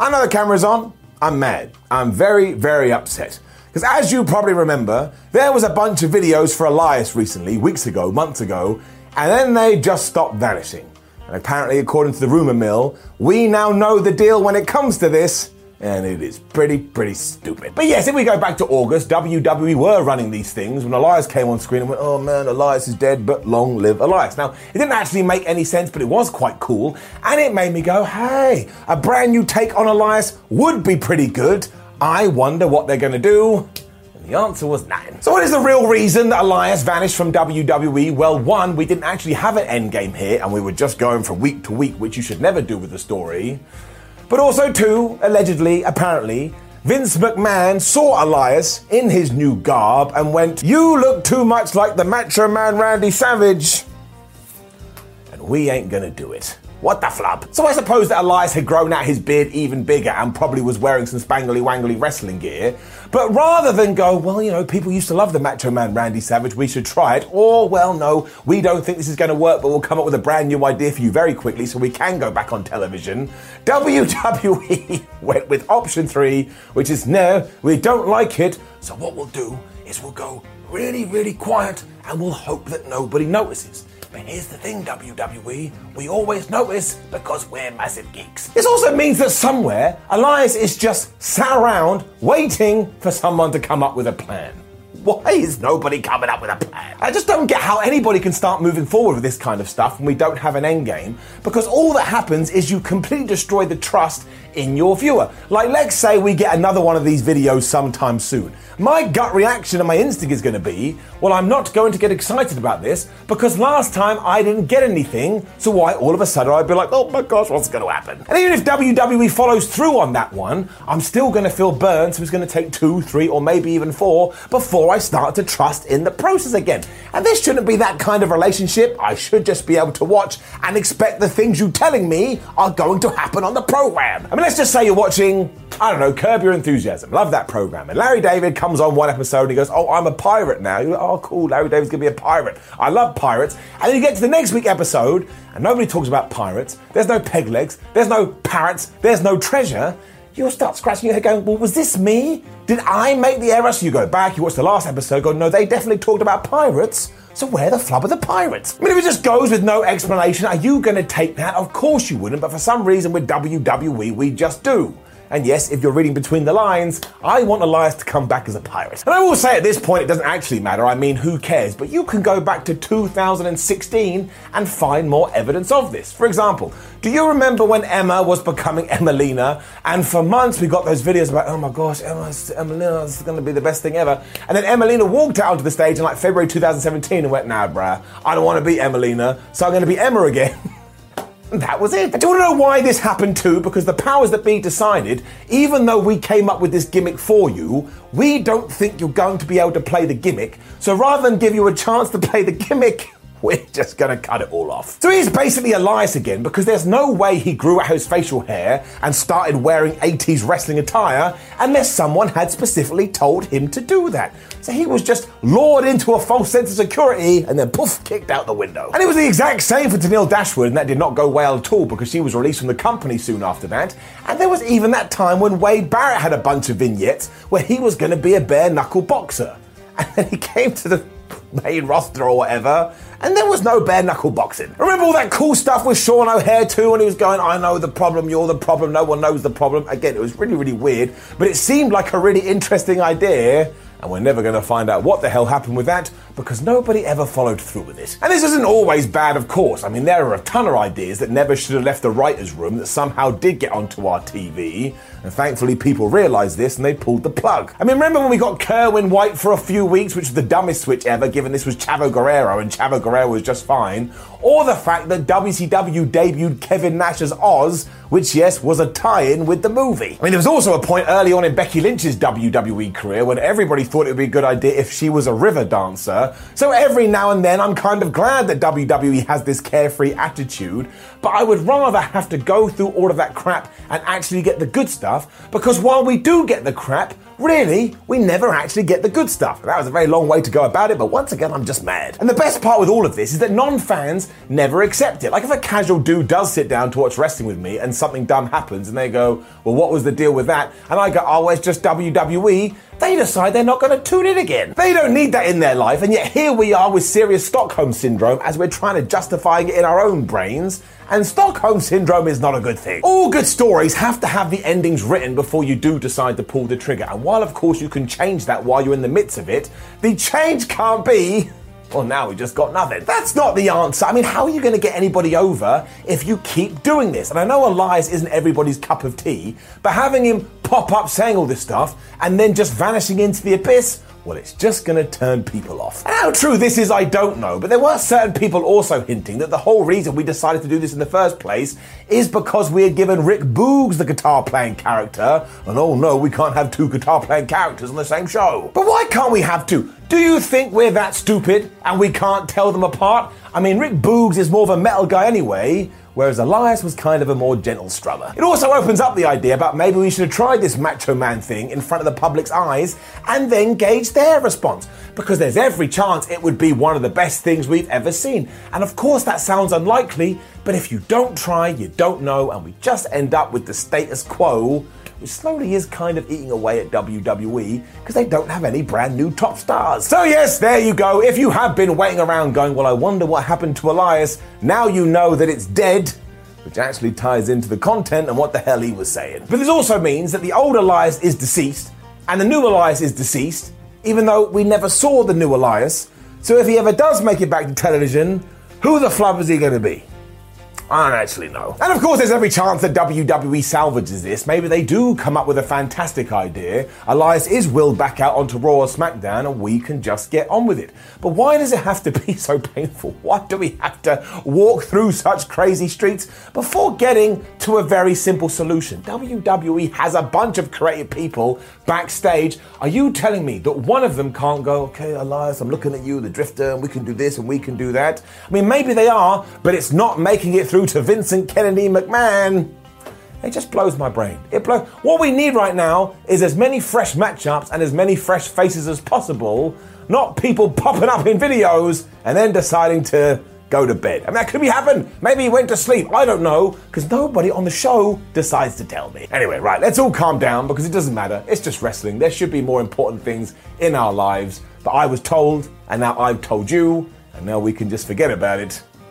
I know the camera's on. I'm mad. I'm very, very upset. Because as you probably remember, there was a bunch of videos for Elias recently, weeks ago, months ago, and then they just stopped vanishing. And apparently, according to the rumor mill, we now know the deal when it comes to this, and it is pretty, pretty stupid. But yes, if we go back to August, WWE were running these things when Elias came on screen and went, oh man, Elias is dead, but long live Elias. Now, it didn't actually make any sense, but it was quite cool, and it made me go, hey, a brand new take on Elias would be pretty good. I wonder what they're gonna do. And the answer was nine. So, what is the real reason that Elias vanished from WWE? Well, one, we didn't actually have an endgame here, and we were just going from week to week, which you should never do with a story. But also, too, allegedly, apparently, Vince McMahon saw Elias in his new garb and went, You look too much like the Macho Man Randy Savage. And we ain't gonna do it. What the flub? So I suppose that Elias had grown out his beard even bigger and probably was wearing some spangly wangly wrestling gear. But rather than go, well, you know, people used to love the Macho Man Randy Savage, we should try it, or, well, no, we don't think this is going to work, but we'll come up with a brand new idea for you very quickly so we can go back on television, WWE went with option three, which is no, we don't like it, so what we'll do is we'll go really, really quiet and we'll hope that nobody notices. But here's the thing, WWE, we always notice because we're massive geeks. This also means that somewhere, Elias is just sat around waiting for someone to come up with a plan. Why is nobody coming up with a plan? I just don't get how anybody can start moving forward with this kind of stuff when we don't have an end game, because all that happens is you completely destroy the trust in your viewer. Like, let's say we get another one of these videos sometime soon. My gut reaction and my instinct is going to be, well, I'm not going to get excited about this because last time I didn't get anything, so why all of a sudden I'd be like, oh my gosh, what's going to happen? And even if WWE follows through on that one, I'm still going to feel burned, so it's going to take two, three, or maybe even four before I start to trust in the process again. And this shouldn't be that kind of relationship. I should just be able to watch and expect the things you're telling me are going to happen on the program. I mean, let's just say you're watching, I don't know, Curb Your Enthusiasm. Love that program. And Larry David comes on one episode and he goes, Oh, I'm a pirate now. You're like, oh, cool. Larry David's going to be a pirate. I love pirates. And then you get to the next week episode and nobody talks about pirates. There's no peg legs. There's no parrots. There's no treasure. You'll start scratching your head going, Well, was this me? Did I make the error? So you go back, you watch the last episode, go, No, they definitely talked about pirates. So where the flub are the pirates? I mean, if it just goes with no explanation, are you going to take that? Of course you wouldn't, but for some reason with WWE, we just do. And yes, if you're reading between the lines, I want Elias to come back as a pirate. And I will say at this point, it doesn't actually matter. I mean, who cares? But you can go back to 2016 and find more evidence of this. For example, do you remember when Emma was becoming Emmalina? And for months we got those videos about, oh my gosh, Emma's, Emmalina is going to be the best thing ever. And then Emmalina walked out onto the stage in like February 2017 and went, nah, bruh, I don't want to be Emmalina, so I'm going to be Emma again. That was it. I don't know why this happened too, because the powers that be decided, even though we came up with this gimmick for you, we don't think you're going to be able to play the gimmick. So rather than give you a chance to play the gimmick, we're just gonna cut it all off. So he's basically Elias again because there's no way he grew out his facial hair and started wearing 80s wrestling attire unless someone had specifically told him to do that. So he was just lured into a false sense of security and then poof, kicked out the window. And it was the exact same for Tennille Dashwood, and that did not go well at all because she was released from the company soon after that. And there was even that time when Wade Barrett had a bunch of vignettes where he was to be a bare knuckle boxer. And then he came to the main roster or whatever, and there was no bare knuckle boxing. Remember all that cool stuff with Sean O'Haire too, when he was going, I know the problem, you're the problem, no one knows the problem. Again, it was really, really weird, but it seemed like a really interesting idea and we're never going to find out what the hell happened with that because nobody ever followed through with it. And this isn't always bad, of course. I mean, there are a ton of ideas that never should have left the writer's room that somehow did get onto our TV, and thankfully people realised this and they pulled the plug. I mean, remember when we got Kerwin White for a few weeks, which was the dumbest switch ever, given this was Chavo Guerrero and Chavo Guerrero was just fine? Or the fact that WCW debuted Kevin Nash as Oz, which, yes, was a tie in with the movie. I mean, there was also a point early on in Becky Lynch's WWE career when everybody thought it would be a good idea if she was a river dancer. So every now and then, I'm kind of glad that WWE has this carefree attitude, but I would rather have to go through all of that crap and actually get the good stuff because while we do get the crap, really, we never actually get the good stuff. That was a very long way to go about it, but once again, I'm just mad. And the best part with all of this is that non fans never accept it. Like if a casual dude does sit down to watch wrestling with me and something dumb happens and they go, Well, what was the deal with that? And I go, Oh, it's just WWE they decide they're not going to tune in again. They don't need that in their life, and yet here we are with serious Stockholm syndrome as we're trying to justify it in our own brains. And Stockholm syndrome is not a good thing. All good stories have to have the endings written before you do decide to pull the trigger. And while, of course, you can change that while you're in the midst of it, the change can't be well, now we just got nothing. That's not the answer. I mean, how are you going to get anybody over if you keep doing this? And I know Elias isn't everybody's cup of tea, but having him pop up saying all this stuff and then just vanishing into the abyss, well, it's just going to turn people off. And how true this is, I don't know, but there were certain people also hinting that the whole reason we decided to do this in the first place is because we had given Rick Boogs the guitar playing character, and oh no, we can't have two guitar playing characters on the same show. But why can't we have two? Do you think we're that stupid and we can't tell them apart? I mean, Rick Boogs is more of a metal guy anyway, whereas Elias was kind of a more gentle strummer. It also opens up the idea about maybe we should have tried this macho man thing in front of the public's eyes and then gauge their response, because there's every chance it would be one of the best things we've ever seen. And of course, that sounds unlikely, but if you don't try, you don't know, and we just end up with the status quo which slowly is kind of eating away at WWE because they don't have any brand new top stars. So, yes, there you go. If you have been waiting around going, well, I wonder what happened to Elias, now you know that it's dead which actually ties into the content and what the hell he was saying. But this also means that the old Elias is deceased and the new Elias is deceased, even though we never saw the new Elias. So if he ever does make it back to television, who the flub is he going to be? I don't actually know. And of course, there's every chance that WWE salvages this. Maybe they do come up with a fantastic idea. Elias is willed back out onto Raw or SmackDown, and we can just get on with it. But why does it have to be so painful? Why do we have to walk through such crazy streets before getting to a very simple solution? WWE has a bunch of creative people backstage. Are you telling me that one of them can't go, okay, Elias, I'm looking at you, the drifter, and we can do this and we can do that? I mean, maybe they are, but it's not making it through through to Vincent Kennedy McMahon. It just blows my brain. It blows. What we need right now is as many fresh matchups and as many fresh faces as possible, not people popping up in videos and then deciding to go to bed. I mean, that could be happen. Maybe he went to sleep. I don't know, because nobody on the show decides to tell me. Anyway, right, let's all calm down because it doesn't matter. It's just wrestling. There should be more important things in our lives. But I was told, and now I've told you, and now we can just forget about it.